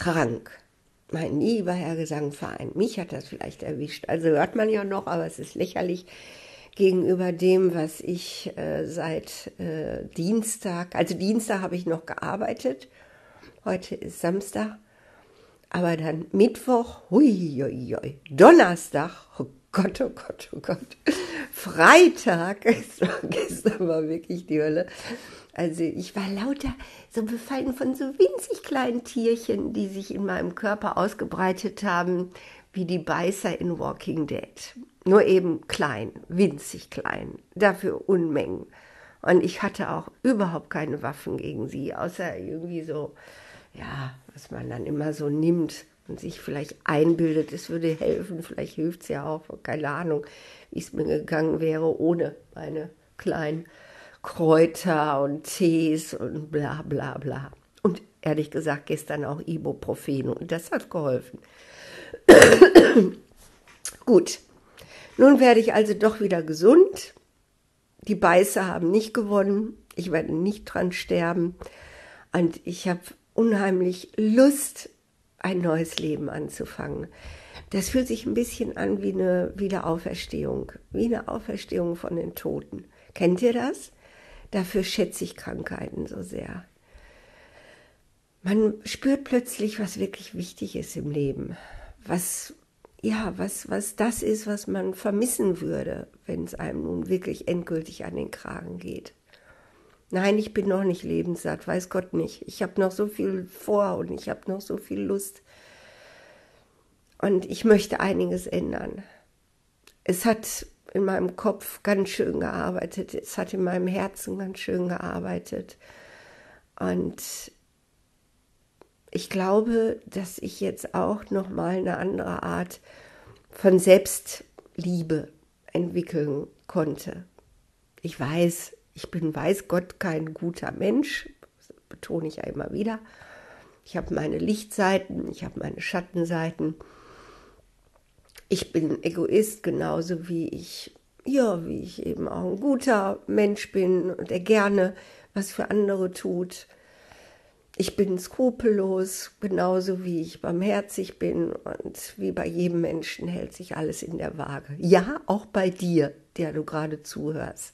krank. Mein war ja Gesangverein. Mich hat das vielleicht erwischt. Also hört man ja noch, aber es ist lächerlich gegenüber dem, was ich äh, seit äh, Dienstag, also Dienstag habe ich noch gearbeitet, heute ist Samstag, aber dann Mittwoch, hui, hui, hui, Donnerstag, Gott, oh Gott, oh Gott, Freitag, gestern war wirklich die Hölle. Also ich war lauter so befallen von so winzig kleinen Tierchen, die sich in meinem Körper ausgebreitet haben, wie die Beißer in Walking Dead. Nur eben klein, winzig klein, dafür Unmengen. Und ich hatte auch überhaupt keine Waffen gegen sie, außer irgendwie so, ja, was man dann immer so nimmt und sich vielleicht einbildet, es würde helfen. Vielleicht hilft es ja auch, keine Ahnung, wie es mir gegangen wäre ohne meine kleinen Kräuter und Tees und bla bla bla. Und ehrlich gesagt gestern auch Ibuprofen und das hat geholfen. Gut, nun werde ich also doch wieder gesund. Die Beißer haben nicht gewonnen. Ich werde nicht dran sterben. Und ich habe unheimlich Lust, ein neues Leben anzufangen. Das fühlt sich ein bisschen an wie eine Wiederauferstehung, wie eine Auferstehung von den Toten. Kennt ihr das? Dafür schätze ich Krankheiten so sehr. Man spürt plötzlich, was wirklich wichtig ist im Leben, was ja, was, was das ist, was man vermissen würde, wenn es einem nun wirklich endgültig an den Kragen geht. Nein, ich bin noch nicht lebenssatt, weiß Gott nicht. Ich habe noch so viel vor und ich habe noch so viel Lust. Und ich möchte einiges ändern. Es hat in meinem Kopf ganz schön gearbeitet, es hat in meinem Herzen ganz schön gearbeitet. Und ich glaube, dass ich jetzt auch noch mal eine andere Art von Selbstliebe entwickeln konnte. Ich weiß, ich bin weiß Gott kein guter Mensch, betone ich ja immer wieder. Ich habe meine Lichtseiten, ich habe meine Schattenseiten. Ich bin Egoist genauso wie ich ja, wie ich eben auch ein guter Mensch bin und der gerne was für andere tut ich bin skrupellos, genauso wie ich barmherzig bin und wie bei jedem Menschen hält sich alles in der Waage. Ja, auch bei dir, der du gerade zuhörst.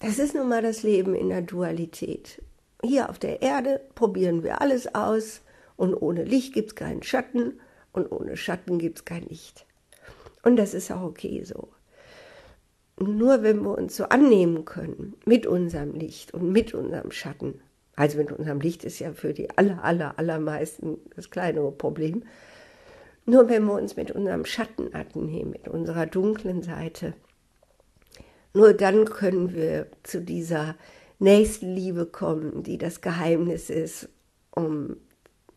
Das ist nun mal das Leben in der Dualität. Hier auf der Erde probieren wir alles aus und ohne Licht gibt es keinen Schatten und ohne Schatten gibt es kein Licht. Und das ist auch okay so nur wenn wir uns so annehmen können mit unserem Licht und mit unserem Schatten, also mit unserem Licht ist ja für die aller, aller, allermeisten das kleinere Problem, nur wenn wir uns mit unserem Schatten annehmen, mit unserer dunklen Seite, nur dann können wir zu dieser Nächstenliebe kommen, die das Geheimnis ist, um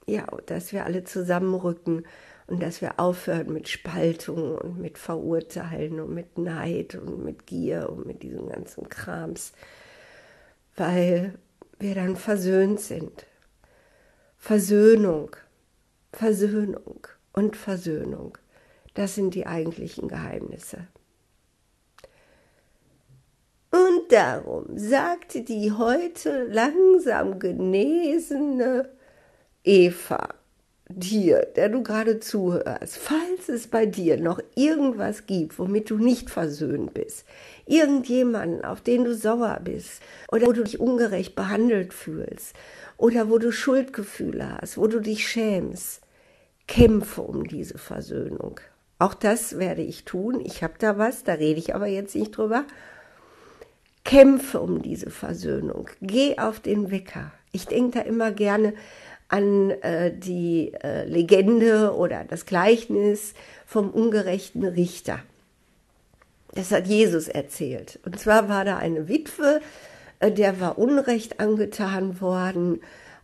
ja, dass wir alle zusammenrücken und dass wir aufhören mit Spaltung und mit Verurteilen und mit Neid und mit Gier und mit diesem ganzen Krams, weil wir dann versöhnt sind. Versöhnung, Versöhnung und Versöhnung, das sind die eigentlichen Geheimnisse. Und darum sagte die heute langsam genesene Eva dir, der du gerade zuhörst, falls es bei dir noch irgendwas gibt, womit du nicht versöhnt bist, irgendjemanden, auf den du sauer bist oder wo du dich ungerecht behandelt fühlst oder wo du Schuldgefühle hast, wo du dich schämst, kämpfe um diese Versöhnung. Auch das werde ich tun. Ich habe da was, da rede ich aber jetzt nicht drüber. Kämpfe um diese Versöhnung. Geh auf den Wecker. Ich denke da immer gerne an äh, die äh, Legende oder das Gleichnis vom ungerechten Richter. Das hat Jesus erzählt. Und zwar war da eine Witwe, äh, der war Unrecht angetan worden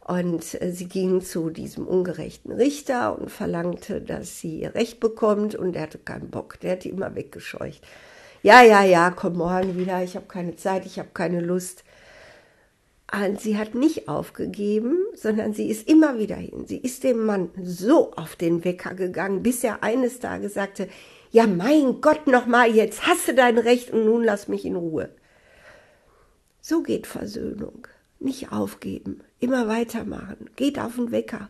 und äh, sie ging zu diesem ungerechten Richter und verlangte, dass sie ihr Recht bekommt und er hatte keinen Bock, der hat die immer weggescheucht. Ja, ja, ja, komm morgen wieder, ich habe keine Zeit, ich habe keine Lust. Und sie hat nicht aufgegeben, sondern sie ist immer wieder hin. Sie ist dem Mann so auf den Wecker gegangen, bis er eines Tages sagte, ja mein Gott nochmal, jetzt hast du dein Recht und nun lass mich in Ruhe. So geht Versöhnung. Nicht aufgeben, immer weitermachen, geht auf den Wecker,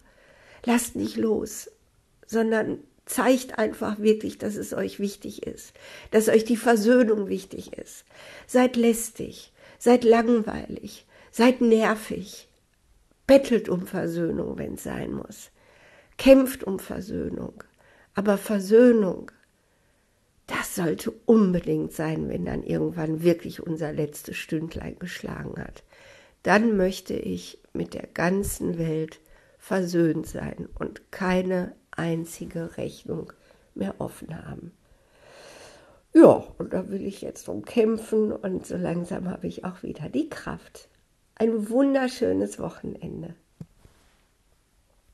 lasst nicht los, sondern zeigt einfach wirklich, dass es euch wichtig ist, dass euch die Versöhnung wichtig ist. Seid lästig, seid langweilig, seid nervig, bettelt um Versöhnung, wenn es sein muss, kämpft um Versöhnung, aber Versöhnung, das sollte unbedingt sein, wenn dann irgendwann wirklich unser letztes Stündlein geschlagen hat. Dann möchte ich mit der ganzen Welt versöhnt sein und keine einzige Rechnung mehr offen haben. Ja, und da will ich jetzt drum kämpfen und so langsam habe ich auch wieder die Kraft. Ein wunderschönes Wochenende.